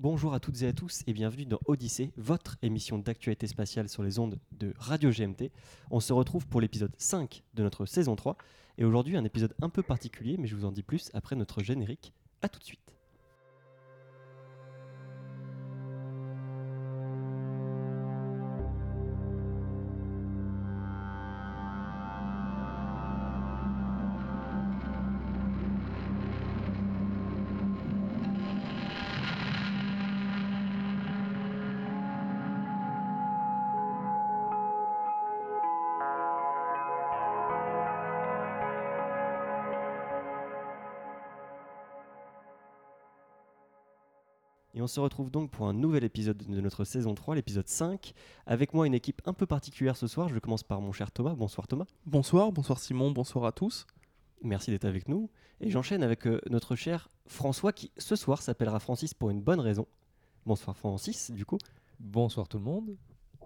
Bonjour à toutes et à tous et bienvenue dans Odyssée, votre émission d'actualité spatiale sur les ondes de Radio GMT. On se retrouve pour l'épisode 5 de notre saison 3 et aujourd'hui un épisode un peu particulier mais je vous en dis plus après notre générique. A tout de suite. Se retrouve donc pour un nouvel épisode de notre saison 3, l'épisode 5. Avec moi, une équipe un peu particulière ce soir. Je commence par mon cher Thomas. Bonsoir Thomas. Bonsoir, bonsoir Simon, bonsoir à tous. Merci d'être avec nous. Et j'enchaîne avec euh, notre cher François qui ce soir s'appellera Francis pour une bonne raison. Bonsoir Francis, du coup. Bonsoir tout le monde.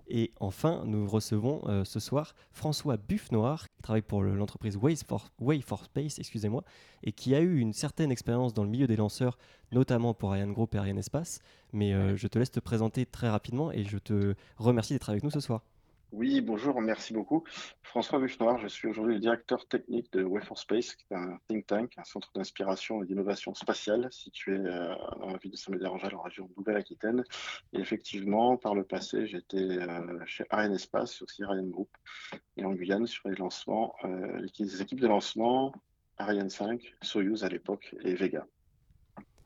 Et enfin, nous recevons euh, ce soir François Buff-Noir, travaille pour le- l'entreprise Way for, Way for Space, excusez-moi, et qui a eu une certaine expérience dans le milieu des lanceurs, notamment pour Ariane Group et Ariane Espace. Mais euh, je te laisse te présenter très rapidement et je te remercie d'être avec nous ce soir. Oui, bonjour, merci beaucoup. François Buffnoir, je suis aujourd'hui le directeur technique de Way Space, qui est un think tank, un centre d'inspiration et d'innovation spatiale situé euh, dans la ville de Saint-Médard-en-Jalles, en région Nouvelle-Aquitaine. Et effectivement, par le passé, j'étais euh, chez Ariane Espace, aussi Ariane Group, et en Guyane sur les lancements, euh, les équipes de lancement Ariane 5, Soyuz à l'époque et Vega.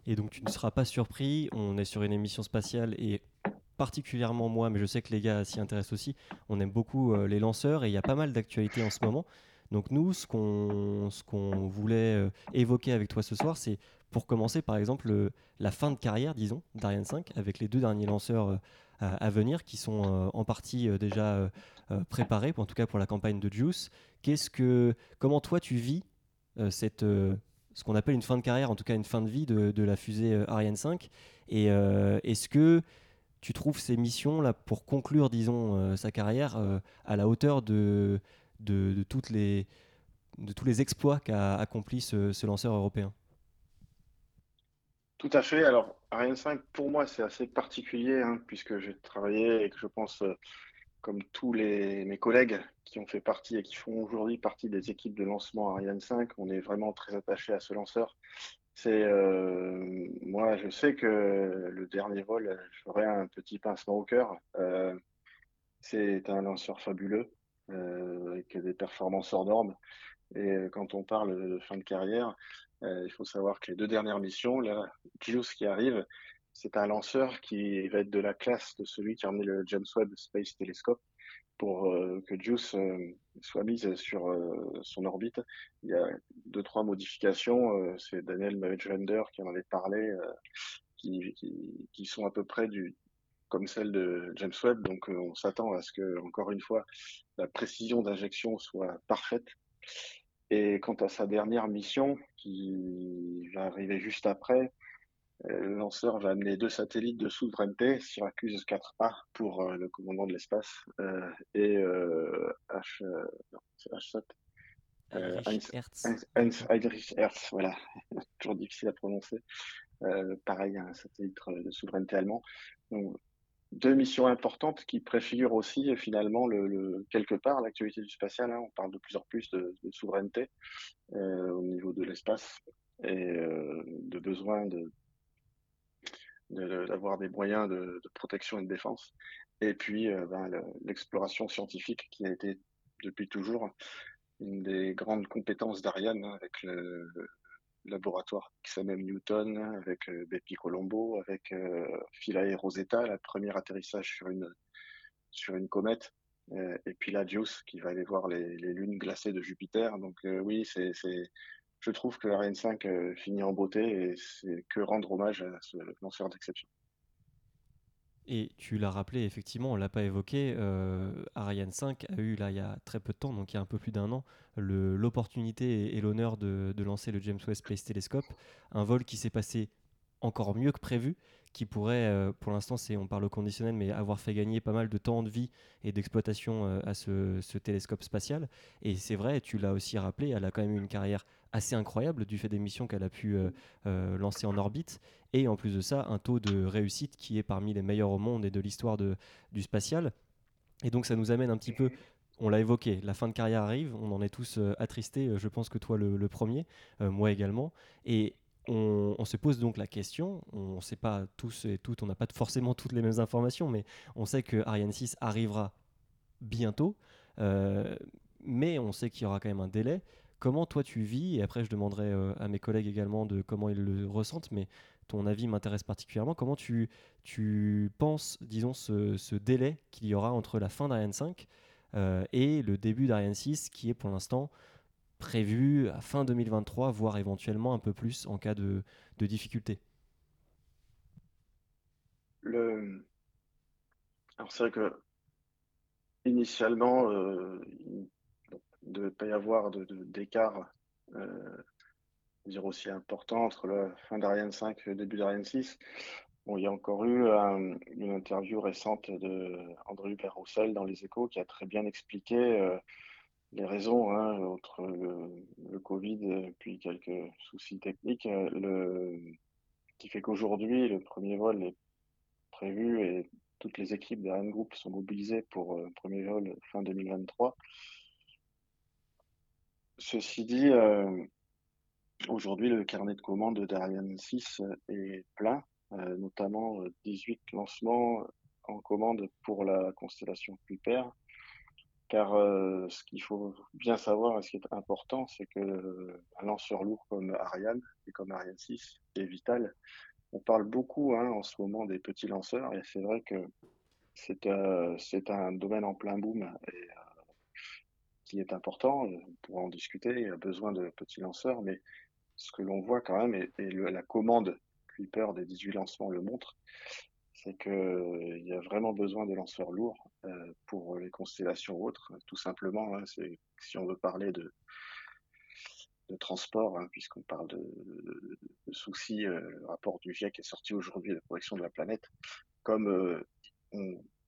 Et donc tu ne seras pas surpris, on est sur une émission spatiale et particulièrement moi, mais je sais que les gars s'y intéressent aussi, on aime beaucoup euh, les lanceurs et il y a pas mal d'actualités en ce moment. Donc nous, ce qu'on voulait euh, évoquer avec toi ce soir, c'est pour commencer par exemple le- la fin de carrière, disons, d'Ariane 5, avec les deux derniers lanceurs euh, à, venir qui sont euh, en partie euh, déjà euh, euh, préparés, en tout cas pour la campagne de Juice. Qu'est-ce que, comment toi tu vis euh, cette euh, ce qu'on appelle une fin de carrière, en tout cas une fin de vie de, de la fusée euh, Ariane 5. Et euh, est-ce que tu trouves ces missions là pour conclure, disons, euh, sa carrière euh, à la hauteur de, de, toutes les, de tous les exploits qu'a accompli ce, ce lanceur européen? Tout à fait. Alors, Ariane 5, pour moi, c'est assez particulier, hein, puisque j'ai travaillé et que je pense, euh, comme tous les, mes collègues qui ont fait partie et qui font aujourd'hui partie des équipes de lancement Ariane 5, on est vraiment très attaché à ce lanceur. C'est, euh, moi, je sais que le dernier vol, j'aurai un petit pincement au cœur. Euh, c'est un lanceur fabuleux, euh, avec des performances hors normes. Et euh, quand on parle de fin de carrière, il faut savoir que les deux dernières missions, là, JUICE qui arrive, c'est un lanceur qui va être de la classe de celui qui a emmené le James Webb Space Telescope pour que JUICE soit mise sur euh, son orbite. Il y a deux, trois modifications. euh, c'est Daniel Mavender qui en avait parlé, euh, qui, qui, qui sont à peu près du comme celle de James Webb. Donc, on s'attend à ce que, encore une fois, la précision d'injection soit parfaite. Et quant à sa dernière mission, qui va arriver juste après, le lanceur va amener deux satellites de souveraineté, Syracuse 4A pour euh, le commandement de l'espace euh, et euh, H, euh, non, c'est H7, Euh, Heinz- Hertz. Heinz- Heinz Heinrich Hertz, voilà, toujours difficile à prononcer. Euh, pareil, un satellite euh, de souveraineté allemand. Donc, deux missions importantes qui préfigurent aussi euh, finalement le, le- quelque part l'actualité du spatial. hein. on parle de plus en plus de, de souveraineté euh, au niveau de l'espace et euh, de besoin de d'avoir des moyens de, protection et de défense. Et puis euh, ben, le- l'exploration scientifique qui a été depuis toujours une des grandes compétences d'Ariane hein, avec le, le laboratoire XMM Newton, avec euh, Colombo, avec euh, Philae Rosetta, la première atterrissage sur une sur une comète, euh, et puis la JUICE qui va aller voir les, les lunes glacées de Jupiter. Donc oui, c'est je trouve que Ariane 5 euh, finit en beauté et c'est que rendre hommage à ce lanceur d'exception. Et tu l'as rappelé, effectivement, on l'a pas évoqué, euh, Ariane 5 a eu, là, il y a très peu de temps, donc il y a un peu plus d'un an, l'opportunité et, l'honneur de, lancer le James Webb Space Telescope, un vol qui s'est passé encore mieux que prévu, qui pourrait, euh, pour l'instant, c'est, on parle au conditionnel, mais avoir fait gagner pas mal de temps de vie et d'exploitation euh, à ce télescope spatial. Et c'est vrai, tu l'as aussi rappelé, elle a quand même eu une carrière assez incroyable du fait des missions qu'elle a pu lancer en orbite. Et en plus de ça, un taux de réussite qui est parmi les meilleurs au monde et de l'histoire du spatial. Et donc ça nous amène un petit peu on l'a évoqué, la fin de carrière arrive, on en est tous attristés, je pense que toi le, premier, moi également. Et on, se pose donc la question, on ne sait pas tous et toutes, on n'a pas forcément toutes les mêmes informations, mais on sait que Ariane 6 arrivera bientôt, euh, mais on sait qu'il y aura quand même un délai. Comment toi tu vis, et après je demanderai euh, à mes collègues également de comment ils le ressentent, mais ton avis m'intéresse particulièrement, comment tu, penses, disons, ce, délai qu'il y aura entre la fin d'Ariane 5 euh, et le début d'Ariane 6, qui est pour l'instant prévu à fin 2023, voire éventuellement un peu plus en cas de, difficulté? Alors c'est vrai que initialement, euh, pas y avoir d'écart euh, aussi important entre la fin d'Ariane 5 et le début d'Ariane 6. Bon, il y a encore eu une interview récente de André Hubert Roussel dans Les Échos qui a très bien expliqué euh, les raisons, hein, entre le, Covid et puis quelques soucis techniques, euh, le, qui fait qu'aujourd'hui, le premier vol est prévu et toutes les équipes d'Ariane Group sont mobilisées pour le euh, premier vol fin 2023. Ceci dit, euh, aujourd'hui, le carnet de commandes d'Ariane 6 est plein, notamment 18 lancements en commande pour la constellation Kuiper car euh, ce qu'il faut bien savoir et ce qui est important, c'est que euh, un lanceur lourd comme Ariane et comme Ariane 6 est vital. On parle beaucoup hein, en ce moment des petits lanceurs et c'est vrai que c'est euh, un domaine en plein boom qui est important. On pourra en discuter. Il y a besoin de petits lanceurs, mais ce que l'on voit quand même et, la commande Kuiper des 18 lancements le montre, c'est qu'il euh, y a vraiment besoin de lanceurs lourds euh, pour les constellations autres, tout simplement. Hein, si on veut parler de, transport, hein, puisqu'on parle de, soucis, euh, le rapport du GIEC est sorti aujourd'hui, la protection de la planète, comme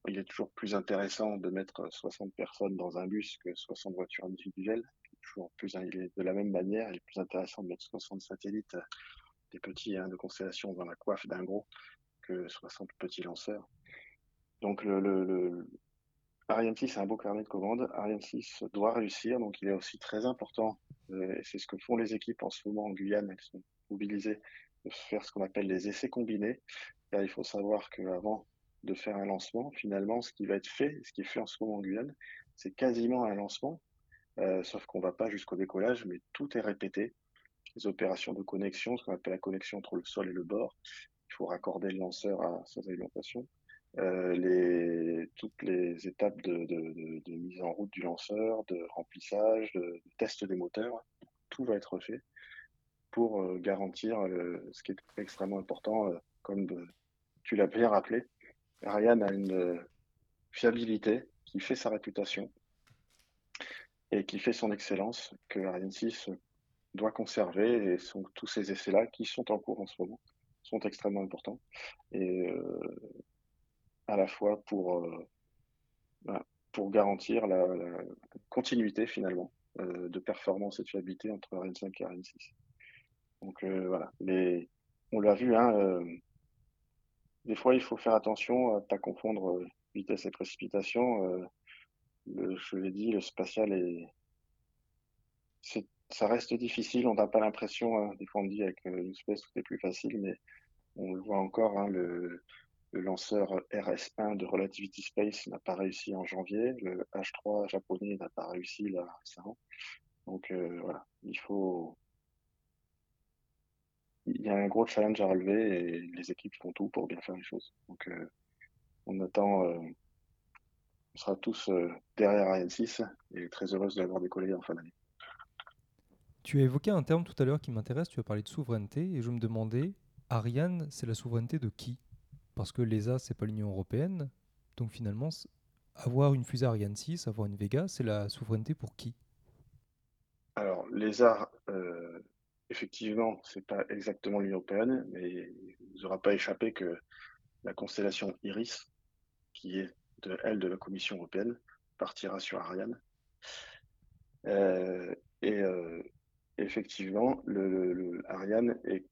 il est toujours plus intéressant de mettre 60 personnes dans un bus que 60 voitures individuelles. Toujours plus, de la même manière, il est plus intéressant de mettre 60 satellites, des petits hein, de constellation dans la coiffe d'un gros, 60 petits lanceurs. Donc Ariane 6 a un beau carnet de commandes. Ariane 6 doit réussir, donc il est aussi très important, euh, et c'est ce que font les équipes en ce moment en Guyane, elles sont mobilisées de faire ce qu'on appelle les essais combinés. Car il faut savoir qu'avant de faire un lancement, finalement, ce qui va être fait, ce qui est fait en ce moment en Guyane, c'est quasiment un lancement, euh, sauf qu'on va pas jusqu'au décollage, mais tout est répété. Les opérations de connexion, ce qu'on appelle la connexion entre le sol et le bord, il faut raccorder le lanceur à sa alimentation. Euh, toutes les étapes de, mise en route du lanceur, de remplissage, de, test des moteurs, tout va être fait pour euh, garantir ce qui est extrêmement important, comme tu l'as bien rappelé. Ariane a une fiabilité qui fait sa réputation et qui fait son excellence que Ariane 6 doit conserver et sont tous ces essais-là qui sont en cours en ce moment sont extrêmement importants. Et euh, à la fois pour, euh, bah, pour garantir la, continuité finalement euh, de performance et de fiabilité entre Ariane 5 et Ariane 6. Donc voilà, mais on l'a vu, hein, des fois il faut faire attention à ne pas confondre vitesse et précipitation. je l'ai dit, le spatial est, ça reste difficile. On n'a pas l'impression, hein, des fois on dit avec une espèce tout est plus facile, mais on le voit encore, hein, le, lanceur RS1 de Relativity Space n'a pas réussi en janvier, le H3 japonais n'a pas réussi là récemment. Donc euh, voilà, il faut. Il y a un gros challenge à relever et les équipes font tout pour bien faire les choses. Donc euh, on attend, euh, on sera tous derrière Ariane 6 et très heureuse d'avoir décollé en fin d'année. Tu as évoqué un terme tout à l'heure qui m'intéresse, tu as parlé de souveraineté et je me demandais Ariane, c'est la souveraineté de qui? Parce que l'ESA, c'est pas l'Union européenne. Donc finalement, avoir une fusée Ariane 6, avoir une Vega, c'est la souveraineté pour qui? Alors, l'ESA, euh, effectivement, c'est pas exactement l'Union européenne, mais il ne vous aura pas échappé que la constellation Iris, qui est de elle de la Commission européenne, partira sur Ariane. Euh, et euh, effectivement, le, Ariane est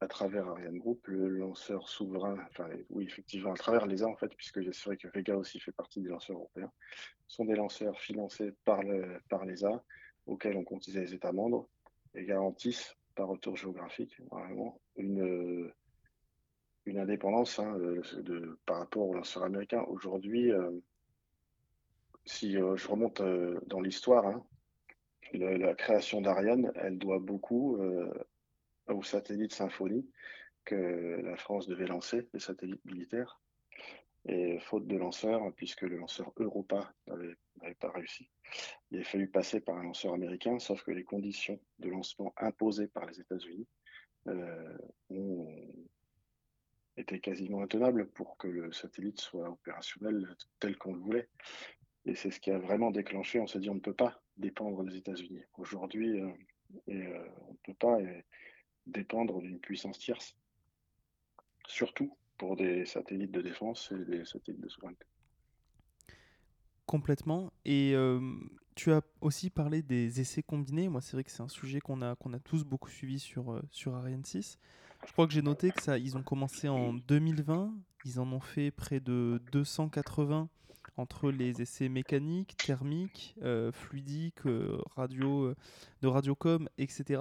à travers Ariane Group, le lanceur souverain, enfin oui, effectivement, à travers l'ESA en fait, puisque c'est que Vega aussi fait partie des lanceurs européens, sont des lanceurs financés par, le, par l'ESA, auxquels on compte les États membres, et garantissent par retour géographique vraiment une, une indépendance hein, de, par rapport aux lanceurs américains. Aujourd'hui, euh, si euh, je remonte euh, dans l'histoire, hein, la création d'Ariane, elle doit beaucoup au satellite Symphonie que la France devait lancer, les satellites militaires. Et faute de lanceur, puisque le lanceur Europa n'avait pas réussi, il a fallu passer par un lanceur américain, sauf que les conditions de lancement imposées par les États-Unis euh, ont été quasiment intenables pour que le satellite soit opérationnel tel qu'on le voulait. Et c'est ce qui a vraiment déclenché. On s'est dit on ne peut pas dépendre des États-Unis. Aujourd'hui, euh, euh, on ne peut pas dépendre d'une puissance tierce, surtout pour des satellites de défense et des satellites de souveraineté. Complètement. Et euh, tu as aussi parlé des essais combinés. Moi, c'est vrai que c'est un sujet qu'on a, qu'on a tous beaucoup suivi sur, euh, sur Ariane 6. Je crois que j'ai noté que ça, ils ont commencé en 2020. Ils en ont fait près de 280 entre les essais mécaniques, thermiques, euh, fluidiques, radio, de radiocom, etc.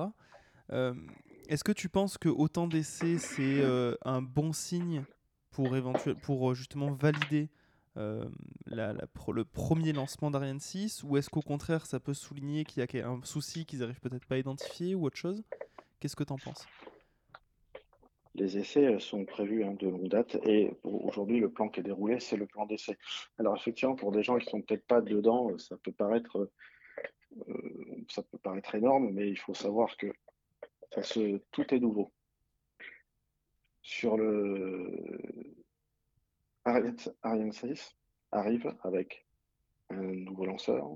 Est-ce que tu penses que autant d'essais, c'est euh, un bon signe pour, euh, justement valider euh, le premier lancement d'Ariane 6 Ou est-ce qu'au contraire, ça peut souligner qu'il y a un souci qu'ils n'arrivent peut-être pas à identifier ou autre chose? Qu'est-ce que tu en penses? Les essais sont prévus hein, de longue date et aujourd'hui le plan qui est déroulé c'est le plan d'essai. Alors effectivement pour des gens qui sont peut-être pas dedans ça peut paraître ça peut paraître énorme mais il faut savoir que tout est nouveau. Sur le Ariane 6 arrive avec un nouveau lanceur,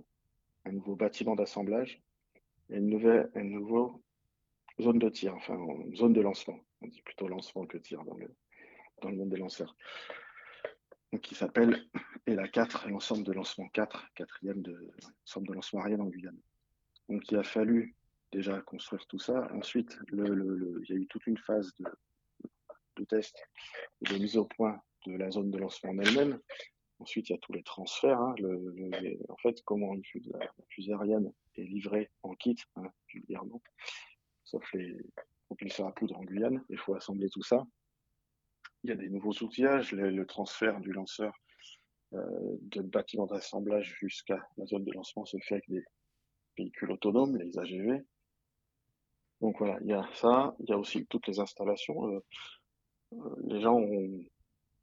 un nouveau bâtiment d'assemblage et une nouvelle, zone de tir, enfin zone de lancement. On dit plutôt lancement que tir dans le, monde des lanceurs. Donc, qui s'appelle ELA 4, l'ensemble de lancement 4, quatrième de l'ensemble de lancement Ariane en Guyane. Donc il a fallu déjà construire tout ça. Ensuite, il y a eu toute une phase de, test et de mise au point de la zone de lancement en elle-même. Ensuite, il y a tous les transferts. Hein. en fait, comment une fusée, la fusée Ariane est livrée en kit, hein, sauf les propulseurs à poudre en Guyane. Il faut assembler tout ça. Il y a des nouveaux outillages, le, transfert du lanceur euh, de bâtiment d'assemblage jusqu'à la zone de lancement se fait avec des véhicules autonomes, les AGV. Donc voilà, il y a ça, il y a aussi toutes les installations. Euh, euh, les gens ont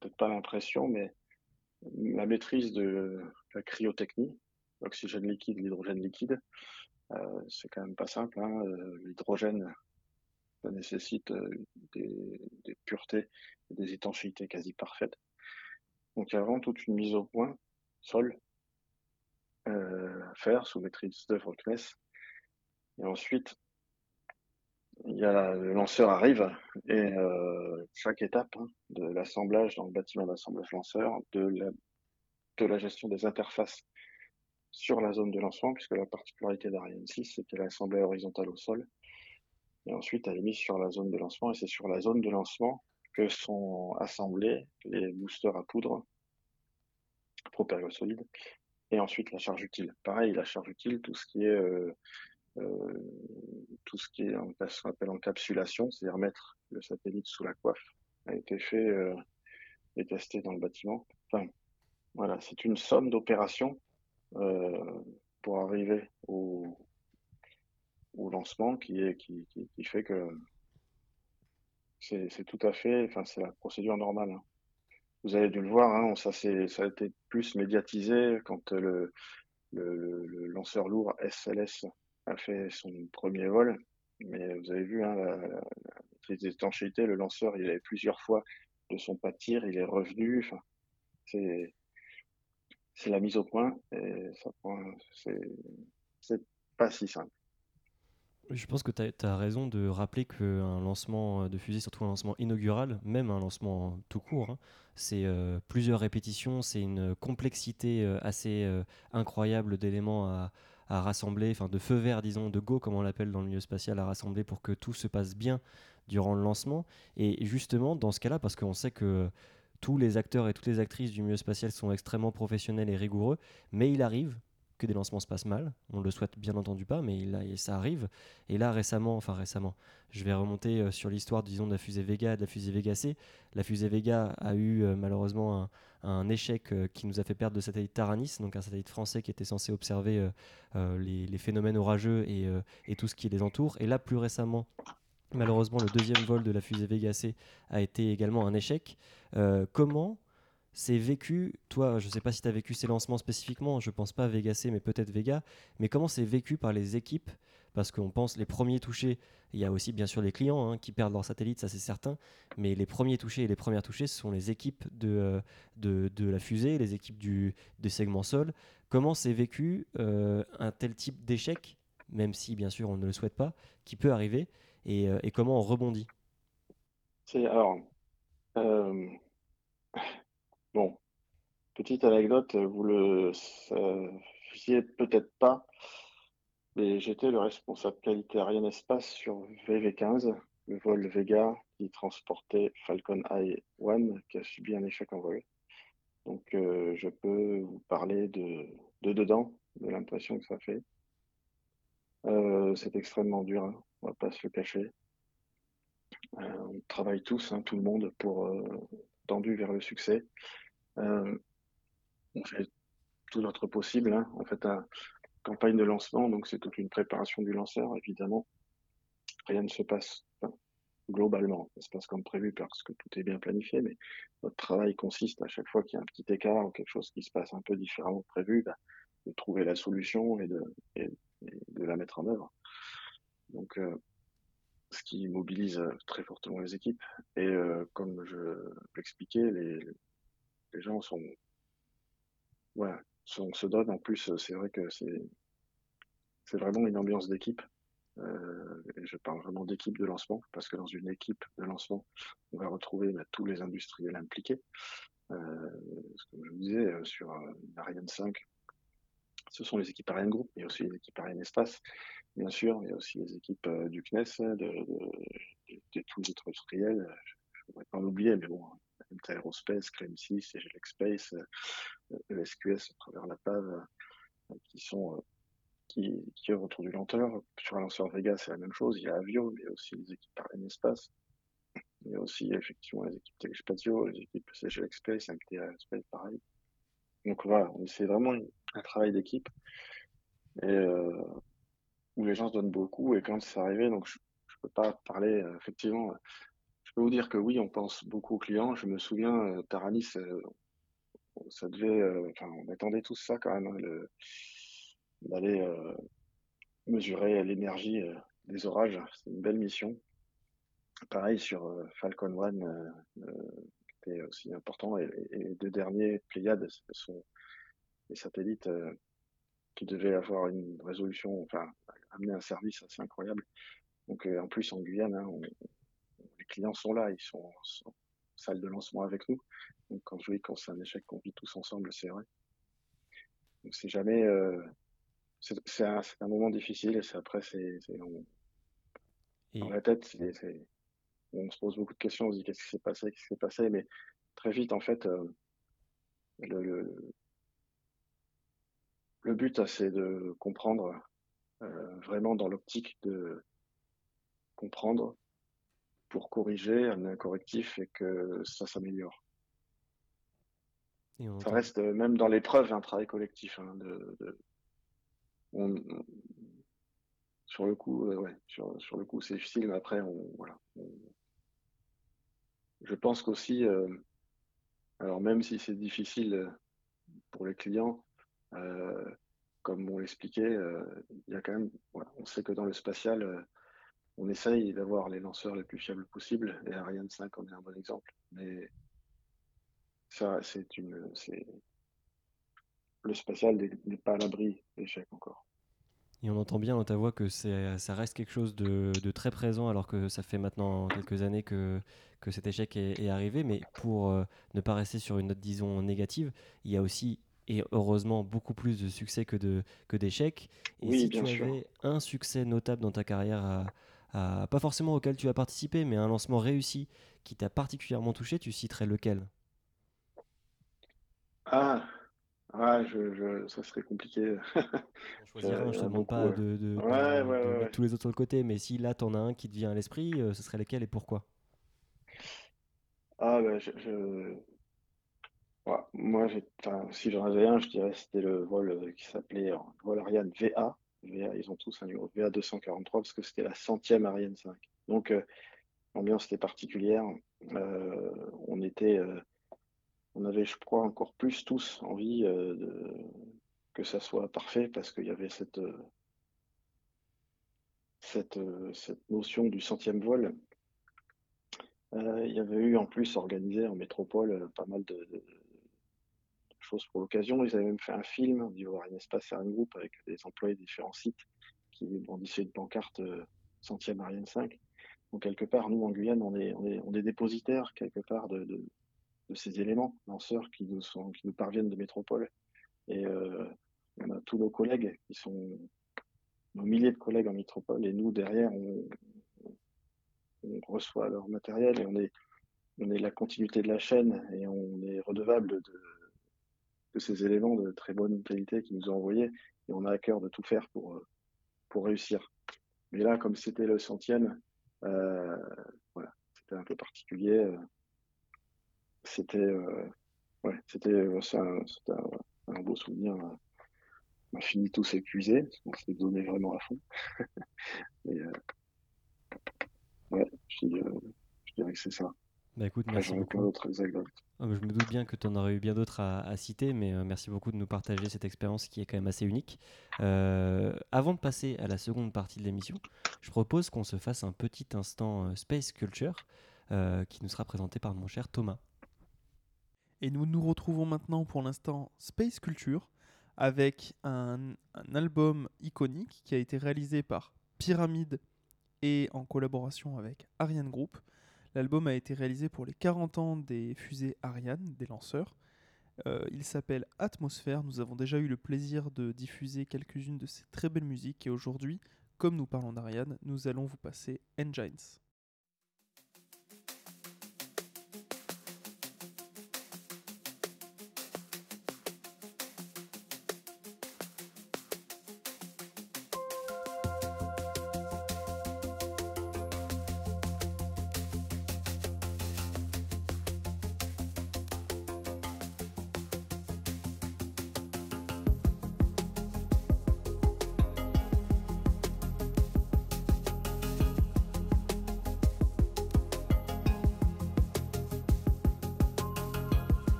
peut-être pas l'impression, mais la maîtrise de la cryotechnie, l'oxygène liquide, l'hydrogène liquide, euh, c'est quand même pas simple. Hein. L'hydrogène, ça nécessite des, puretés et des étanchéités quasi parfaites. Donc il y a vraiment toute une mise au point, sol, à faire sous maîtrise d'œuvre CNES. Et ensuite, y a le lanceur arrive et euh, chaque étape hein, de l'assemblage dans le bâtiment d'assemblage lanceur, de la, gestion des interfaces sur la zone de lancement, puisque la particularité d'Ariane 6, c'est qu'elle est assemblée horizontale au sol. Et ensuite, elle est mise sur la zone de lancement, et c'est sur la zone de lancement que sont assemblés les boosters à poudre solide et ensuite la charge utile. Pareil, la charge utile, tout ce qui est euh, tout ce qui est en, ce qu'on appelle encapsulation, c'est-à-dire mettre le satellite sous la coiffe, a été fait euh, et testé dans le bâtiment. Enfin, voilà, c'est une somme d'opérations euh, pour arriver au, lancement qui fait que c'est tout à fait, enfin c'est la procédure normale. Hein. Vous avez dû le voir, hein, ça, ça a été plus médiatisé quand le lanceur lourd SLS a fait son premier vol. Mais vous avez vu, hein, les étanchéités, le lanceur, il avait plusieurs fois de son pas de tir, il est revenu. Enfin, c'est, c'est la mise au point et ça c'est, c'est pas si simple. Je pense que tu as, raison de rappeler qu'un lancement de fusée, surtout un lancement inaugural, même un lancement tout court, hein, c'est euh, plusieurs répétitions, c'est une complexité euh, assez euh, incroyable d'éléments à, à rassembler, enfin de feu vert, disons, de go, comme on l'appelle dans le milieu spatial, à rassembler pour que tout se passe bien durant le lancement. Et justement, dans ce cas-là, parce qu'on sait que tous les acteurs et toutes les actrices du milieu spatial sont extrêmement professionnels et rigoureux, mais il arrive que des lancements se passent mal. On le souhaite bien entendu pas, mais ça arrive. Et là, récemment, enfin récemment, je vais remonter euh, sur l'histoire, disons, de la fusée Vega de la fusée Vega C. La fusée Vega a eu euh, malheureusement un, échec euh, qui nous a fait perdre le satellite Taranis, donc un satellite français qui était censé observer les, phénomènes orageux et, tout ce qui les entoure. Et là, plus récemment, malheureusement, le deuxième vol de la fusée Vega C a été également un échec. comment c'est vécu, toi, je ne sais pas si tu as vécu ces lancements spécifiquement, je pense pas Vega C, mais peut-être Vega, mais comment c'est vécu par les équipes Parce qu'on pense les premiers touchés, il y a aussi bien sûr les clients hein, qui perdent leur satellite, ça c'est certain, mais les premiers touchés et les premières touchées, ce sont les équipes de, euh, de, la fusée, les équipes du, des segments sol. Comment c'est vécu euh, un tel type d'échec, même si bien sûr on ne le souhaite pas, qui peut arriver, et, euh, comment on rebondit? Alors. Bon, petite anecdote, vous le saviez peut-être pas, j'étais le responsable qualité Ariane Espace sur VV15, le vol Vega qui transportait Falcon Eye 1 qui a subi un échec en vol. Donc euh, je peux vous parler de, dedans, de l'impression que ça fait. Euh, c'est extrêmement dur, hein, on va pas se le cacher. Euh, on travaille tous, hein, tout le monde, pour tendu vers le succès. On fait tout notre possible. Hein. En fait, la campagne de lancement, donc c'est toute une préparation du lanceur, évidemment. Rien ne se passe globalement, ça se passe comme prévu parce que tout est bien planifié, mais notre travail consiste à chaque fois qu'il y a un petit écart ou quelque chose qui se passe un peu différemment que prévu, bah, de trouver la solution et de, de la mettre en œuvre. Donc, euh, ce qui mobilise très fortement les équipes. Et euh, comme je l'expliquais, les, les gens sont, voilà, on se donne. En plus, c'est vrai que c'est, vraiment une ambiance d'équipe. Euh, et je parle vraiment d'équipe de lancement parce que dans une équipe de lancement, on va retrouver bah, tous les industriels impliqués. Euh, comme je vous disais, euh, sur Ariane 5, ce sont les équipes Ariane Group, mais aussi les équipes Ariane Espace, bien sûr, mais aussi les équipes du CNES, de, tous les industriels. Je ne voudrais pas en oublier, mais bon, Inter Aerospace, CREM6, CGLX Space, ESQS euh, à travers la PAV, euh, qui sont euh, qui, œuvrent autour du lenteur. Sur un lanceur Vega, c'est la même chose. Il y a Avio, mais aussi les équipes par Espace. Il y a aussi effectivement les équipes Téléspatio, les équipes CGLX Space, MT Aerospace, pareil. Donc voilà, c'est vraiment un travail d'équipe et où les gens se donnent beaucoup. Et quand c'est arrivé, donc je, ne peux pas parler effectivement peux vous dire que oui, on pense beaucoup aux clients. Je me souviens, euh, Taranis, euh, ça devait, euh, enfin, on attendait tout ça quand même, hein, d'aller mesurer l'énergie des orages. C'est une belle mission. Pareil sur Falcon 1, qui était aussi important, et, les deux derniers, Pléiades, sont des satellites qui devaient avoir une résolution, enfin, amener un service assez incroyable. Donc, en plus, en Guyane, hein, on, clients sont là, ils sont en, salle de lancement avec nous. Donc quand je dis quand c'est un échec qu'on vit tous ensemble, c'est vrai. Donc c'est jamais, euh, c'est un, un, moment difficile et c'est après c'est dans la tête, c'est on se pose beaucoup de questions, on se dit qu'est-ce qui s'est passé, qu'est-ce qui s'est passé, mais très vite en fait, euh, le, le, le, but c'est de comprendre euh, vraiment dans l'optique de comprendre pour corriger, amener un correctif et que ça s'améliore. Ça reste euh, même dans l'épreuve un travail collectif. Hein, de, sur le coup, euh, ouais, sur, sur, le coup, c'est difficile, mais après, on, voilà. Je pense qu'aussi, euh, alors même si c'est difficile pour les clients, comme on l'expliquait, il y a quand même, on sait que dans le spatial, on essaye d'avoir les lanceurs les plus fiables possibles, et Ariane 5 en est un bon exemple. Mais ça, c'est une, le spatial n'est pas à l'abri d'échecs encore. Et on entend bien dans ta voix que ça reste quelque chose de, très présent, alors que ça fait maintenant quelques années que, que cet échec est, arrivé. Mais pour euh, ne pas rester sur une note, disons, négative, il y a aussi et heureusement beaucoup plus de succès que d'échecs. Et Oui, si bien tu sûr. avais un succès notable dans ta carrière, à- à- pas forcément auquel tu as participé, mais un lancement réussi qui t'a particulièrement touché, tu citerais lequel? Ah, ah je, je- ça serait compliqué. Il je y te en a demande pas de, de- de- Ouais, ouais, de ouais, mettre ouais. tous les autres sur le côté, mais si là t'en as un qui te vient à l'esprit, euh, ce serait lequel et pourquoi? Ah, bah, je, je- ouais, moi, si j'en avais un, je dirais que c'était le vol euh, qui s'appelait euh, vol Ariane VA. Ils ont tous un numéro VA 243 parce que c'était la centième Ariane 5. Donc, euh, l'ambiance était particulière. Euh, on était, euh, on avait, je crois, encore plus tous envie de, que ça soit parfait parce qu'il y avait cette, cette, cette notion du centième vol. Il y avait eu en plus organisé en métropole pas mal de- de choses pour l'occasion. Ils avaient même fait un film du Ariane Espace Ariane Group avec des employés de différents sites qui brandissaient une pancarte euh, centième Ariane 5. Donc quelque part, nous en Guyane, on est, on est, on est dépositaires quelque part de, de, de ces éléments lanceurs qui nous sont, qui nous parviennent de métropole. Et euh, on a tous nos collègues qui sont nos milliers de collègues en métropole et nous derrière, on, on reçoit leur matériel et on est, on est la continuité de la chaîne et on est redevable de, de ces éléments de très bonne qualité qu'ils nous ont envoyés et on a à cœur de tout faire pour, euh, pour réussir. Mais là, comme c'était le centième, euh, voilà, c'était un peu particulier. euh, C'était, euh, ouais, c'était, un, un, un beau souvenir. On a fini tous épuisés, on s'est donné vraiment à fond. Et, euh, ouais, je, dirais que c'est ça. Bah écoute, merci beaucoup. Ah, je me doute bien que tu en aurais eu bien d'autres à, citer, mais euh, merci beaucoup de nous partager cette expérience qui est quand même assez unique. Euh, avant de passer à la seconde partie de l'émission, je propose qu'on se fasse un petit instant euh, Space Culture qui nous sera présenté par mon cher Thomas. Et nous nous retrouvons maintenant pour l'instant Space Culture avec un, un album iconique qui a été réalisé par Pyramide et en collaboration avec Ariane Group. L'album a été réalisé pour les 40 ans des fusées Ariane, des lanceurs. Euh, il s'appelle Atmosphère. Nous avons déjà eu le plaisir de diffuser quelques-unes de ces très belles musiques et aujourd'hui, comme nous parlons d'Ariane, nous allons vous passer Engines.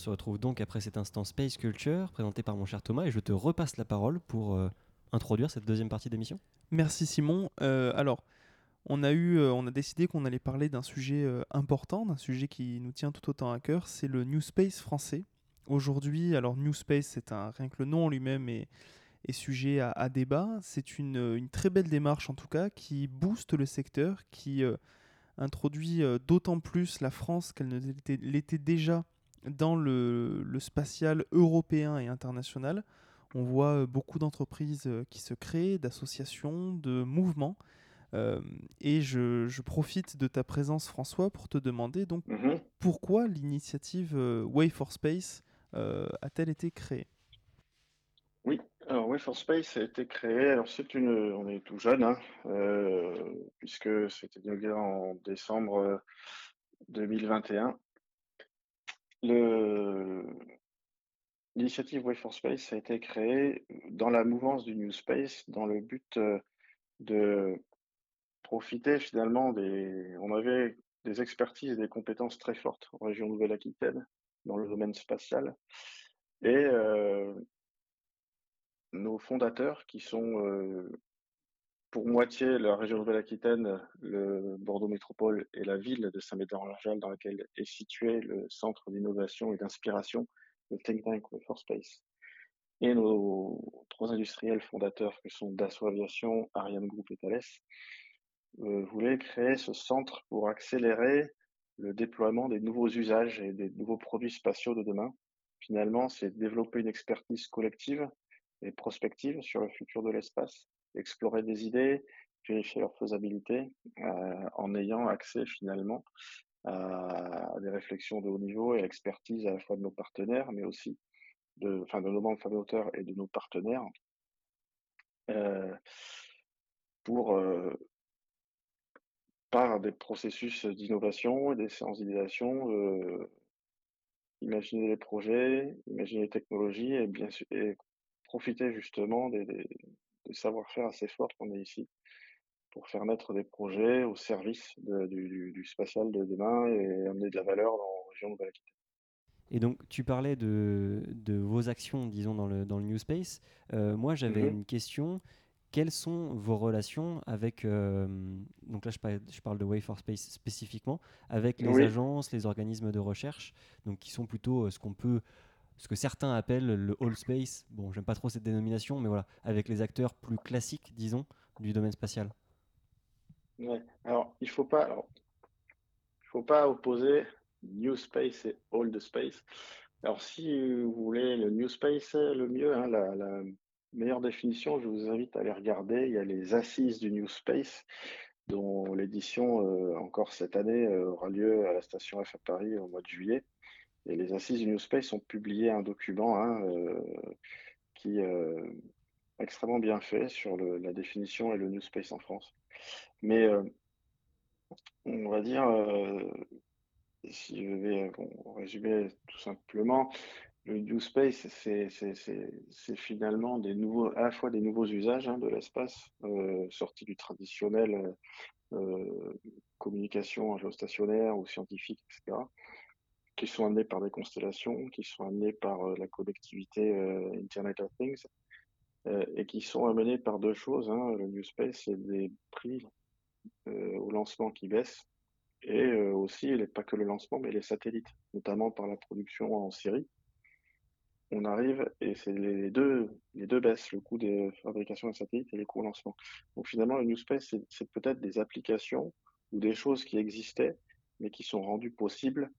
Se retrouve donc après cet instant Space Culture présenté par mon cher Thomas et je te repasse la parole pour euh, introduire cette deuxième partie d'émission. Merci Simon. Euh, alors, on a, eu, euh, on a décidé qu'on allait parler d'un sujet important, d'un sujet qui nous tient tout autant à cœur, c'est le New Space français. Aujourd'hui, alors New Space, c'est un, rien que le nom lui-même est, sujet à, débat. C'est une, très belle démarche en tout cas qui booste le secteur, qui introduit d'autant plus la France qu'elle l'était déjà dans le, spatial européen et international. On voit euh, beaucoup d'entreprises euh, qui se créent, d'associations, de mouvements. Euh, et je, profite de ta présence, François, pour te demander donc mhm. pourquoi l'initiative Way for Space a-t-elle été créée? Oui, alors Way for Space a été créée. Alors c'est une, on est tout jeune, hein, puisque c'était inauguré en décembre 2021. L'initiative Way for Space a été créée dans la mouvance du New Space, dans le but euh, de profiter finalement des. On avait des expertises et des compétences très fortes en région Nouvelle-Aquitaine dans le domaine spatial. Et euh, nos fondateurs, qui sont euh, pour moitié la région Nouvelle-Aquitaine, le Bordeaux Métropole et la ville de Saint-Médard-en-Largel dans laquelle est situé le centre d'innovation et d'inspiration, le Think Tank for Space. Et nos trois industriels fondateurs que sont Dassault Aviation, Ariane Group et Thales euh, voulaient créer ce centre pour accélérer le déploiement des nouveaux usages et des nouveaux produits spatiaux de demain. Finalement, c'est développer une expertise collective et prospective sur le futur de l'espace explorer des idées, vérifier leur faisabilité, euh, en ayant accès finalement à des réflexions de haut niveau et expertise à la fois de nos partenaires, mais aussi de, nos membres fondateurs et de nos partenaires, euh, pour euh, par des processus d'innovation et des séances euh, imaginer les projets, imaginer les technologies et bien sûr et profiter justement des, de savoir-faire assez fort qu'on est ici pour faire naître des projets au service du, spatial de demain et amener de la valeur dans la région de Nouvelle-Aquitaine. Et donc, tu parlais de, de, vos actions, disons, dans le, dans le New Space. Euh, moi, j'avais mhm. une question. Quelles sont vos relations avec, euh, donc là je parle, je parle de Way for Space spécifiquement, avec les agences, les organismes de recherche, donc qui sont plutôt euh, ce qu'on peut ce que certains appellent le All Space. Bon, j'aime pas trop cette dénomination, mais voilà, avec les acteurs plus classiques, disons, du domaine spatial. Alors, il faut pas, il faut pas opposer New Space et Old Space. Alors, si vous voulez le New Space, le mieux, hein, la, meilleure définition, je vous invite à aller regarder. Il y a les assises du New Space, dont l'édition euh, encore cette année euh, aura lieu à la station F à Paris au mois de juillet. Et les assises du New Space ont publié un document hein, euh, qui est euh, extrêmement bien fait sur la définition et le New Space en France. Mais euh, on va dire, si je vais résumer tout simplement, le New Space, c'est finalement à la fois des nouveaux usages hein, de l'espace, sortis du traditionnel communication géostationnaire ou scientifique, etc qui sont amenés par des constellations, qui sont amenés par euh, la connectivité euh, Internet of Things, euh, et qui sont amenés par deux choses. Hein. Le New Space, c'est des prix au lancement qui baissent, et aussi, pas que le lancement, mais les satellites, notamment par la production en série. On arrive, et c'est les deux, les deux baissent, le coût des fabrications de satellites et les coûts au lancement. Donc finalement, le New Space, c'est peut-être des applications ou des choses qui existaient, mais qui sont rendues possibles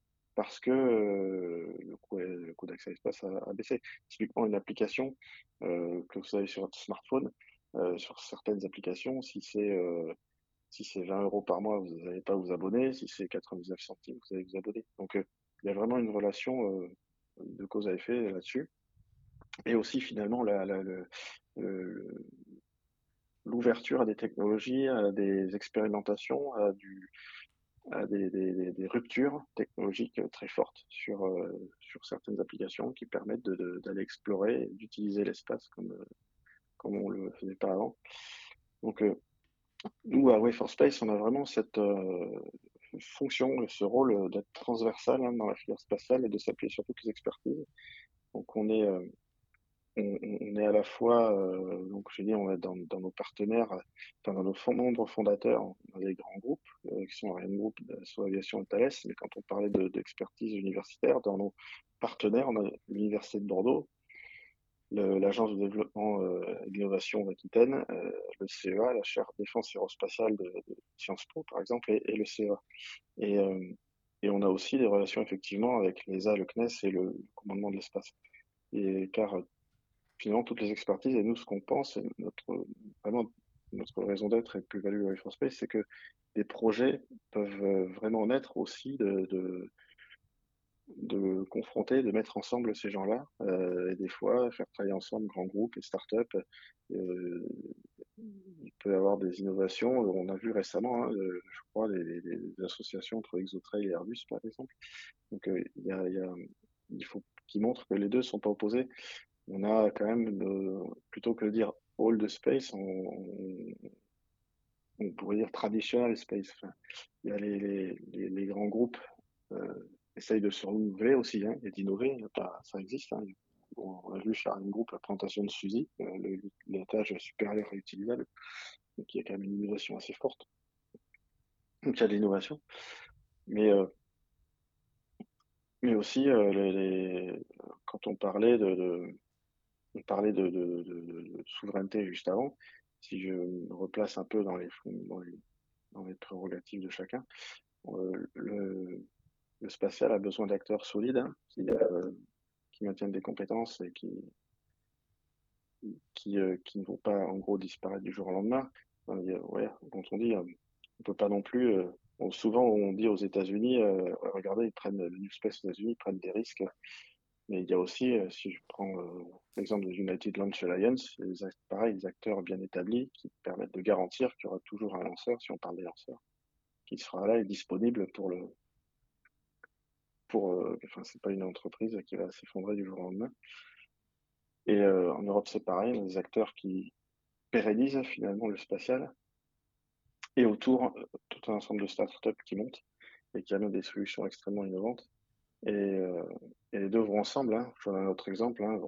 parce que euh, le coût, d'accès à l'espace a, baissé. Typiquement, une application euh, que vous avez sur votre smartphone, euh, sur certaines applications, si c'est 20 euros par mois, vous n'allez pas vous abonner. Si c'est 99 centimes, vous allez vous abonner. Donc, il y a vraiment une relation de cause à effet là-dessus. Et aussi, finalement, l'ouverture à des technologies, à des expérimentations, à du, des, des, des, ruptures technologiques très fortes sur, euh, sur certaines applications qui permettent d'aller explorer d'utiliser l'espace comme, euh, comme on le faisait pas avant. Donc, euh, nous, à Way for Space, on a vraiment cette, fonction, ce rôle d'être transversal hein, dans la filière spatiale et de s'appuyer sur toutes les expertises. Donc on est, on, est à la fois, donc je dis, on est dans, nos partenaires, dans nos membres fondateurs, dans les grands groupes, qui sont Ariane Group, soit Aviation et Thales, mais quand on parlait d'expertise universitaire, dans nos partenaires, on a l'Université de Bordeaux, l'Agence de développement euh, et d'innovation d'Aquitaine, euh, le CEA, la chaire défense aérospatiale de, Sciences Po, par exemple, et, le CEA. Et, euh, on a aussi des relations effectivement avec l'ESA, le CNES et le, commandement de l'espace. Et car finalement, toutes les expertises et nous, ce qu'on pense, notre, vraiment, notre raison d'être et plus-value à Space, c'est que des projets peuvent vraiment naître aussi de, de confronter, de mettre ensemble ces gens-là, euh, et des fois faire travailler ensemble grands groupes et start-up. Euh, il peut y avoir des innovations. On a vu récemment, hein, je crois, des, associations entre Exotrail et Airbus, par exemple. Donc, euh, il, faut qu'ils montrent que les deux sont pas opposés. On a quand même, plutôt que de dire the space, on, pourrait dire traditional space. Il y a les, les, grands groupes euh, essaye de se renouveler aussi hein, et d'innover. Ça existe. Hein. on a vu chez un groupe la présentation de Suzy, euh, l'étage supérieur réutilisable, y a quand même une innovation assez forte. Donc il y a de l'innovation. Mais, euh, mais aussi, euh, quand on parlait de, on parlait de, souveraineté juste avant, si je me replace un peu dans les, dans prérogatives de chacun, euh, le, spatial a besoin d'acteurs solides hein, euh, qui, maintiennent des compétences et euh, qui, ne vont pas en gros disparaître du jour au lendemain. quand on dit, on peut pas non plus. souvent, on dit aux États-Unis, regardez, ils prennent le New Space aux États-Unis, ils prennent des risques. Mais il y a aussi, si je prends l'exemple de United Launch Alliance, pareil, des acteurs bien établis qui permettent de garantir qu'il y aura toujours un lanceur, si on parle des lanceurs, qui sera là et disponible pour le, pour, euh, enfin, c'est pas une entreprise qui va s'effondrer du jour au lendemain. Et euh, en Europe, c'est pareil, des acteurs qui pérennisent finalement le spatial et autour euh, tout un ensemble de startups qui montent et qui amènent des solutions extrêmement innovantes. Et, les deux vont ensemble. Hein. Je donne un autre exemple. Hein.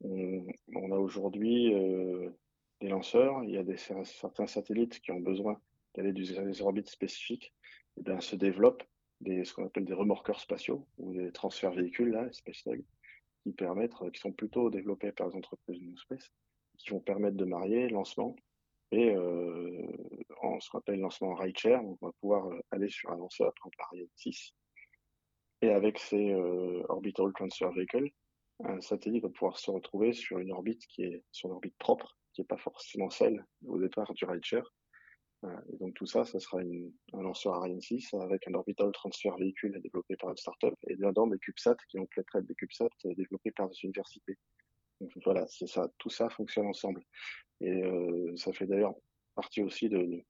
on, a aujourd'hui des lanceurs, il y a des, certains satellites qui ont besoin d'aller dans des orbites spécifiques, et bien, se développent des, ce qu'on appelle des remorqueurs spatiaux ou des transferts véhicules, là, qui permettent, qui sont plutôt développés par les entreprises de New Space, qui vont permettre de marier lancement et euh, en ce qu'on appelle lancement rideshare, on va pouvoir euh, aller sur un lanceur après Ariane 6. Et avec ces euh, Orbital Transfer Vehicle, un satellite va pouvoir se retrouver sur une orbite qui est son orbite propre, qui n'est pas forcément celle au départ du rideshare, et donc tout ça, ça sera un lanceur Ariane 6 avec un orbital transfer véhicule développé par une startup et dedans des CubeSats qui ont peut-être être des CubeSats développés par des universités. Donc voilà, c'est ça, tout ça fonctionne ensemble. Et euh, ça fait d'ailleurs partie aussi de,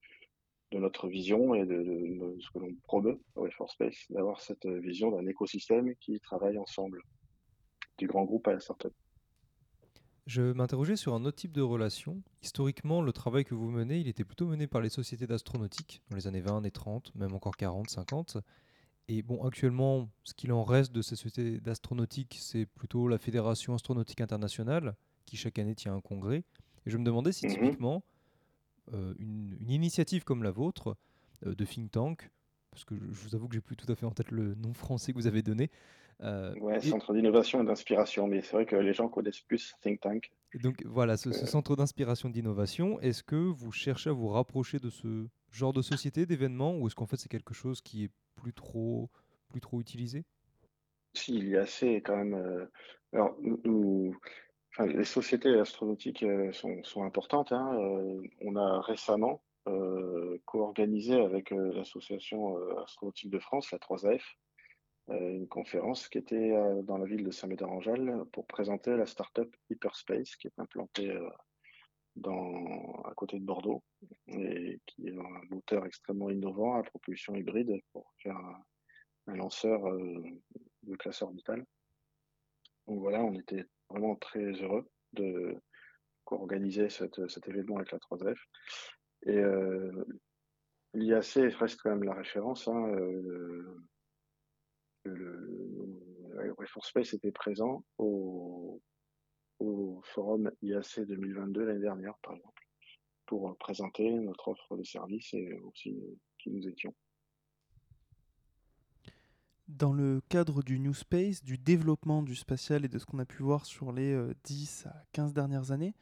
notre vision et de, ce que l'on promeut au Force Space, d'avoir cette vision d'un écosystème qui travaille ensemble, du grand groupe à la startup. Je m'interrogeais sur un autre type de relation. Historiquement, le travail que vous menez, il était plutôt mené par les sociétés d'astronautique dans les années 20 et 30, même encore 40, 50. Et bon, actuellement, ce qu'il en reste de ces sociétés d'astronautique, c'est plutôt la Fédération astronautique internationale, qui chaque année tient un congrès. Et je me demandais si mhm. typiquement, euh, une, initiative comme la vôtre, euh, de think tank, parce que je, vous avoue que j'ai plus tout à fait en tête le nom français que vous avez donné, euh, ouais, centre d'innovation et d'inspiration, mais c'est vrai que les gens connaissent plus Think Tank. donc voilà, ce, centre d'inspiration d'innovation, est-ce que vous cherchez à vous rapprocher de ce genre de société, d'événements, ou est-ce qu'en fait c'est quelque chose qui est plus trop, plus trop utilisé? Si, il y a assez quand même. Euh, alors, nous, les sociétés astronautiques euh, sont, sont importantes. Hein, on a récemment co-organisé avec l'association astronautique de France, la 3AF, euh, une conférence qui était euh, dans la ville de Saint-Médard-en-Jalles pour présenter la startup Hyperspace qui est implantée euh, dans, à côté de Bordeaux et qui est un moteur extrêmement innovant à propulsion hybride pour faire un, lanceur de classe orbitale. Donc voilà, on était vraiment très heureux de co-organiser cet événement avec la 3F. Et l'IAC reste quand même la référence. Hein, le, le, Space était présent au, forum IAC 2022 l'année dernière, par exemple, pour présenter notre offre de service et aussi qui nous étions. Dans le cadre du New Space, du développement du spatial et de ce qu'on a pu voir sur les 10 à 15 dernières années,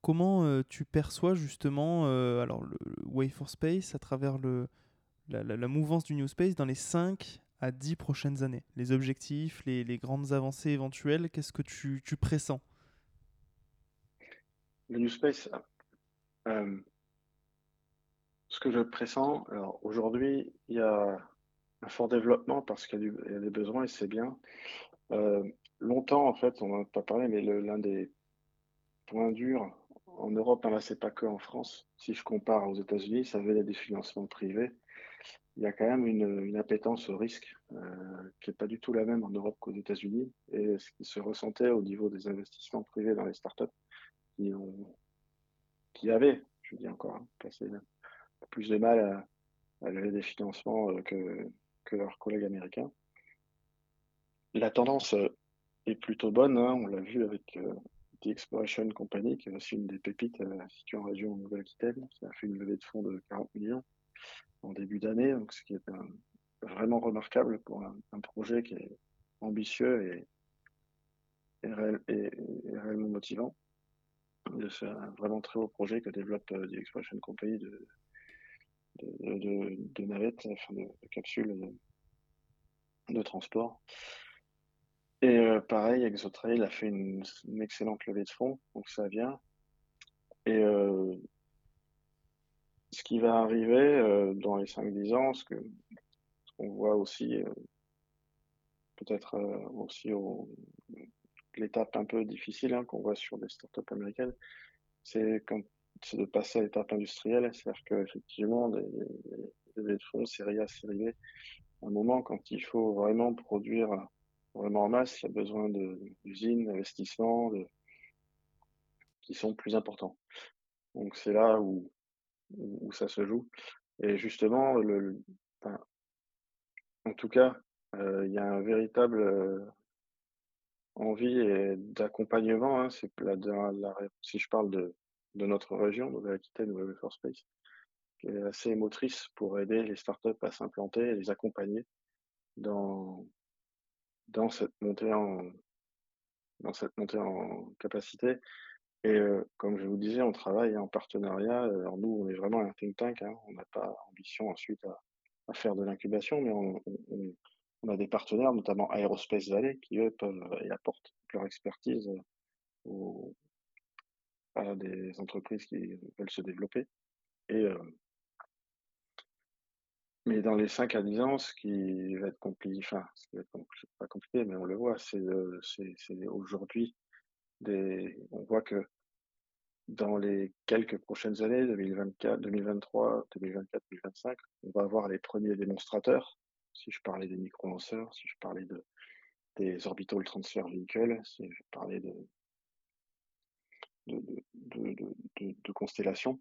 comment euh, tu perçois justement euh, alors le, Way for Space à travers la, mouvance du New Space dans les 5 à 10 prochaines années? Les objectifs, les, grandes avancées éventuelles, qu'est-ce que tu, pressens? Le New Space, euh, ce que je pressens, aujourd'hui, il y a un fort développement parce qu'il y, a des besoins et c'est bien. Euh, longtemps, en fait, on n'en a pas parlé, mais l'un des points durs en Europe, hein, c'est pas que en France. Si je compare aux États-Unis, ça venait des financements privés. Il y a quand même une, une appétence au risque euh, qui n'est pas du tout la même en Europe qu'aux États-Unis et ce qui se ressentait au niveau des investissements privés dans les startups qui, ont, qui avaient, je dis encore, hein, passé plus de mal à, à lever des financements euh, que, que leurs collègues américains. La tendance euh, est plutôt bonne, hein, on l'a vu avec euh, The Exploration Company, qui est aussi une des pépites euh, située en région Nouvelle-Aquitaine, qui a fait une levée de fonds de 40 millions en début d'année, donc ce qui est vraiment remarquable pour un, projet qui est ambitieux et, et, réellement motivant. C'est un vraiment très beau projet que développe The Exploration Company de, de, navettes, enfin de, capsules de, transport. Et euh, pareil, ExoTrail a fait une, excellente levée de fonds, donc ça vient. Et euh, ce qui va arriver euh, dans les 5-10 ans, ce qu'on voit aussi, peut-être aussi l'étape un peu difficile hein, qu'on voit sur des startups américaines, c'est quand de passer à l'étape industrielle, c'est-à-dire qu'effectivement, des, de fonds série A, à un moment, quand il faut vraiment produire vraiment en masse, il y a besoin d'usines, d'investissements qui sont plus importants. Donc c'est là où, ça se joue. Et justement, en tout cas, euh, il y a un véritable euh, envie d'accompagnement. Hein, c'est si je parle de, de notre région, Nouvelle-Aquitaine ou Force Space, qui est assez motrice pour aider les startups à s'implanter et les accompagner dans, dans cette montée en dans cette montée en capacité. Et euh, comme je vous disais, on travaille en partenariat. Alors nous, on est vraiment un think tank. Hein. On n'a pas ambition ensuite à, faire de l'incubation, mais on, on, on, a des partenaires, notamment Aerospace Valley, qui eux peuvent et apportent leur expertise aux, des entreprises qui veulent se développer. Euh, mais dans les 5 à 10 ans, ce qui va être compliqué, enfin, ce qui va être pas compliqué, mais on le voit, c'est aujourd'hui, des, on voit que dans les quelques prochaines années, 2024, 2023, 2024, 2025, on va avoir les premiers démonstrateurs. Si je parlais des micro-lanceurs, si je parlais de, des orbital transfer vehicles, si je parlais de, de, constellations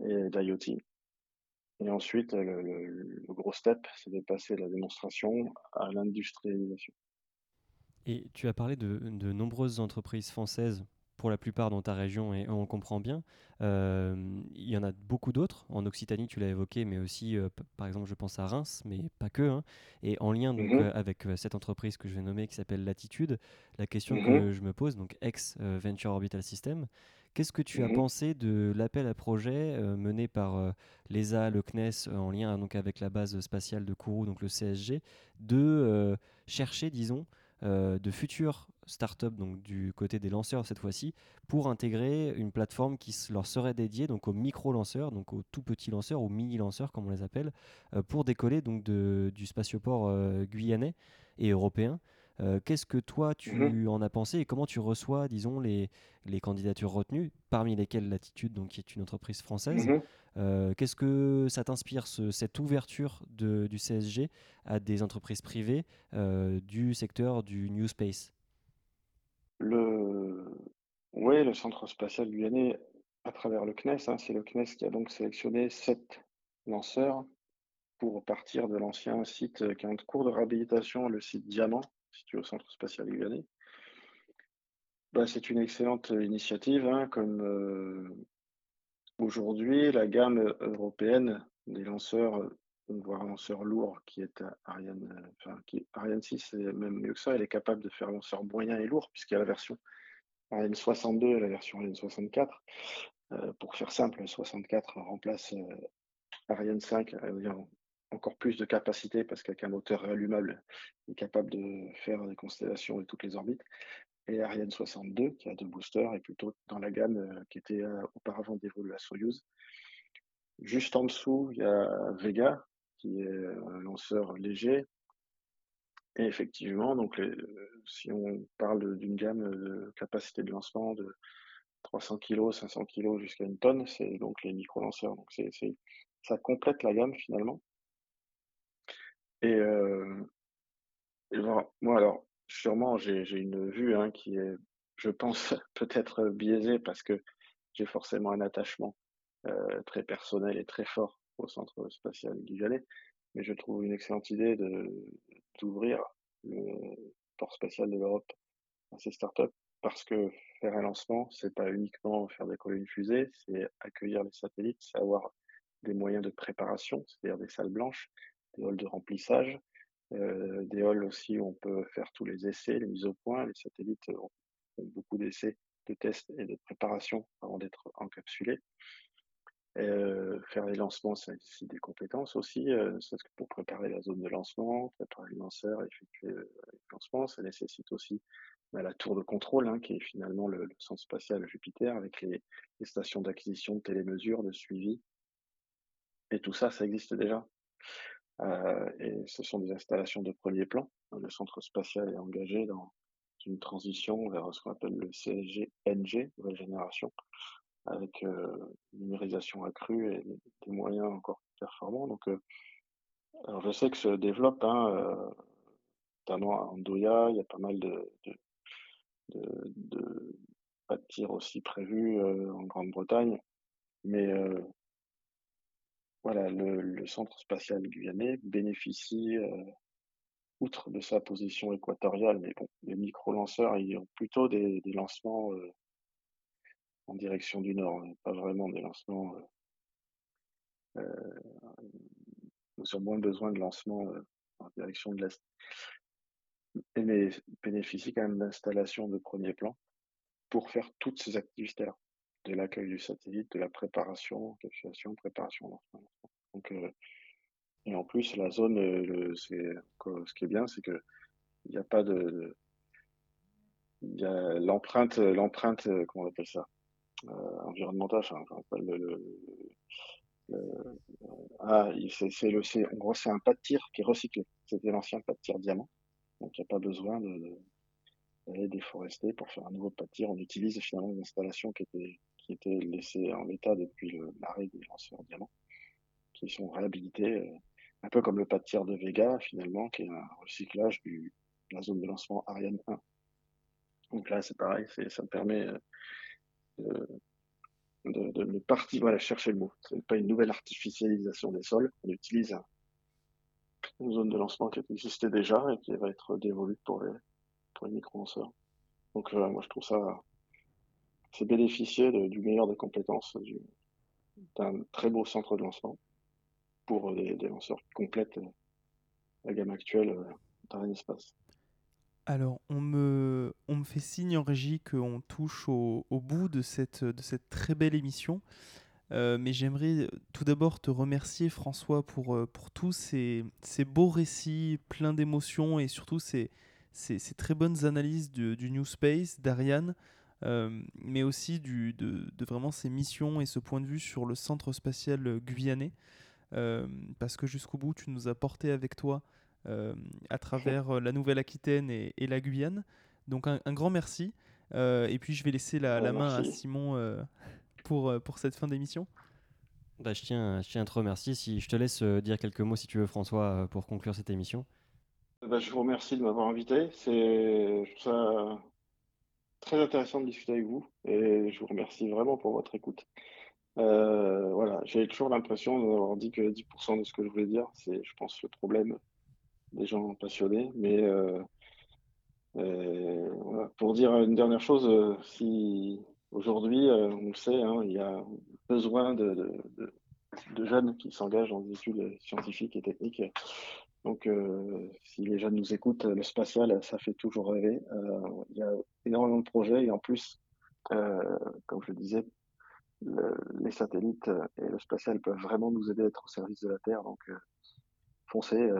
et d'IoT. Et ensuite, le, gros step, c'est de passer de la démonstration à l'industrialisation. Et tu as parlé de nombreuses entreprises françaises pour la plupart dans ta région et on comprend bien. Euh, il y en a beaucoup d'autres. En Occitanie, tu l'as évoqué, mais aussi, euh, par exemple, je pense à Reims, mais pas que. Hein. Et en lien donc, mhm. euh, avec cette entreprise que je vais nommer qui s'appelle Latitude, la question que mhm. je me pose, donc ex-Venture Orbital System, Qu'est-ce que tu as mhm. pensé de l'appel à projet mené par l'ESA, le CNES, en lien donc, avec la base spatiale de Kourou, donc le CSG, de chercher, disons, euh, de futures startups, donc du côté des lanceurs cette fois-ci, pour intégrer une plateforme qui leur serait dédiée donc aux micro-lanceurs, donc aux tout petits lanceurs, aux mini-lanceurs comme on les appelle, euh, pour décoller donc du spatioport euh, guyanais et européen. Qu'est-ce que toi tu mhm. en as pensé et comment tu reçois, disons, les, les candidatures retenues, parmi lesquelles Latitude, donc, qui est une entreprise française? Mhm. Euh, qu'est-ce que ça t'inspire, cette ouverture de, du CSG à des entreprises privées euh, du secteur du New Space? Le... Oui, le Centre spatial guyanais, à travers le CNES, hein, c'est le CNES qui a donc sélectionné sept lanceur pour partir de l'ancien site qui est en cours de réhabilitation, le site Diamant, situé au Centre spatial Lugano. Bah, c'est une excellente initiative, hein, comme aujourd'hui la gamme européenne des lanceurs, voire lanceurs lourds, qui est Ariane, enfin, qui, Ariane 6, et même mieux que ça, elle est capable de faire lanceur moyen et lourd, puisqu'il y a la version Ariane 62 et la version Ariane 64. pour faire simple, 64 remplace Ariane 5, encore plus de capacité parce qu'avec un moteur réallumable, il est capable de faire des constellations de toutes les orbites. Et Ariane 62, qui a deux boosters, est plutôt dans la gamme euh, qui était euh, auparavant dévolue à Soyuz. Juste en dessous, il y a Vega, qui est un lanceur léger. Et effectivement, donc si on parle d'une gamme de capacité de lancement de 300 kg, 500 kg jusqu'à une tonne, c'est donc les micro-lanceurs. Donc c'est, ça complète la gamme finalement. Et, euh, moi, alors, sûrement, j'ai une vue hein, qui est, je pense, peut-être biaisée parce que j'ai forcément un attachement euh, très personnel et très fort au centre spatial guyanais. Mais je trouve une excellente idée d'ouvrir le port spatial de l'Europe à ces startups parce que faire un lancement, c'est pas uniquement faire décoller une fusée, c'est accueillir les satellites, c'est avoir des moyens de préparation, c'est-à-dire des salles blanches, des halls de remplissage, euh, des halls aussi où on peut faire tous les essais, les mises au point. Les satellites ont, beaucoup d'essais, de tests et de préparation avant d'être encapsulés. Euh, faire les lancements, ça nécessite des compétences aussi, euh, que pour préparer la zone de lancement, préparer le lanceur, effectuer le lancement. Ça nécessite aussi bah, la tour de contrôle, hein, qui est finalement le, centre spatial Jupiter, avec les, les stations d'acquisition de télémesure, de suivi. Et tout ça, ça existe déjà. Euh, et ce sont des installations de premier plan. Le centre spatial est engagé dans une transition vers ce qu'on appelle le CSG-NG, nouvelle génération, avec euh, numérisation accrue et des moyens encore performants. Donc, euh, alors je sais que se développe, hein, notamment à Andoya, il y a pas mal de, de, de, de aussi prévus en Grande-Bretagne, mais voilà, le, centre spatial guyanais bénéficie, euh, outre de sa position équatoriale, mais bon, les micro-lanceurs, ils ont plutôt des, lancements euh, en direction du nord, hein, pas vraiment des lancements. Euh, nous avons moins besoin de lancements en direction de l'est. Mais bénéficie quand même d'installations de premier plan pour faire toutes ces activités-là de l'accueil du satellite, de la préparation, captation, préparation, Donc, euh, et en plus, la zone, euh, c'est, ce qui est bien, c'est que il n'y a pas de, il y l'empreinte, l'empreinte, comment on appelle ça, euh, environnementale, enfin, le, ah, c'est, le, c'est, en gros, c'est un pas de tir qui est recyclé. C'était l'ancien pas de tir diamant. Donc, il n'y a pas besoin de, d'aller déforester pour faire un nouveau pas de tir. On utilise finalement une installation qui était qui étaient laissés en l'état depuis l'arrêt des lanceurs diamants, qui sont réhabilités, euh, un peu comme le pas de Vega, finalement, qui est un recyclage de la zone de lancement Ariane 1. Donc là, c'est pareil, ça me permet euh, de, partir, voilà, chercher le mot. C'est pas une nouvelle artificialisation des sols. On utilise une zone de lancement qui existait déjà et qui va être dévolue pour les, pour les micro-lanceurs. Donc, euh, moi, je trouve ça c'est bénéficier du meilleur des compétences d'un très beau centre de lancement pour des, lanceurs qui complètent euh, la gamme actuelle euh, d'Ariane Espace. Alors, on me, fait signe en régie qu'on touche au, bout de cette, très belle émission. Euh, mais j'aimerais tout d'abord te remercier, François, pour, tous ces, beaux récits pleins d'émotions et surtout ces, très bonnes analyses du New Space, d'Ariane. Euh, mais aussi du, de, vraiment ses missions et ce point de vue sur le centre spatial guyanais. Euh, parce que jusqu'au bout, tu nous as porté avec toi euh, à travers la Nouvelle-Aquitaine et, la Guyane. Donc un, grand merci. et puis je vais laisser la, la main à Simon pour, pour cette fin d'émission. Bah, je, tiens, je tiens à te remercier. Si, je te laisse dire quelques mots si tu veux, François, pour conclure cette émission. Bah, je vous remercie de m'avoir invité. C'est ça, très intéressant de discuter avec vous et je vous remercie vraiment pour votre écoute. voilà, j'ai toujours l'impression d'avoir dit que 10% de ce que je voulais dire. C'est, je pense, le problème des gens passionnés. Mais pour dire une dernière chose, si aujourd'hui, on le sait, hein, il y a besoin de jeunes qui s'engagent dans des études scientifiques et techniques. Donc, euh, si les jeunes nous écoutent, le spatial, ça fait toujours rêver. Euh, il y a énormément de projets et en plus, euh, comme je le disais, les satellites et le spatial peuvent vraiment nous aider à être au service de la Terre. Donc, foncez,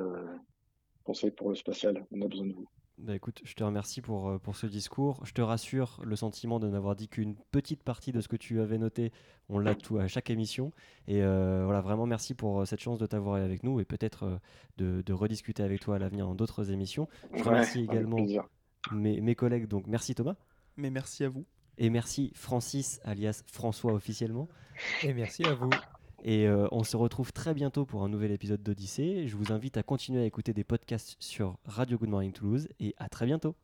foncez pour le spatial. On a besoin de vous. Bah écoute, je te remercie pour, euh, pour ce discours. Je te rassure, le sentiment de n'avoir dit qu'une petite partie de ce que tu avais noté, on l'a tout à chaque émission. Et euh, voilà, vraiment merci pour euh, cette chance de t'avoir avec nous et peut-être de, de, rediscuter avec toi à l'avenir dans d'autres émissions. Je remercie également mes, mes, collègues, donc merci Thomas. Mais merci à vous. Et merci Francis, alias François officiellement. Et merci à vous. Et euh, on se retrouve très bientôt pour un nouvel épisode d'Odyssée. Je vous invite à continuer à écouter des podcasts sur Radio Good Morning Toulouse et à très bientôt.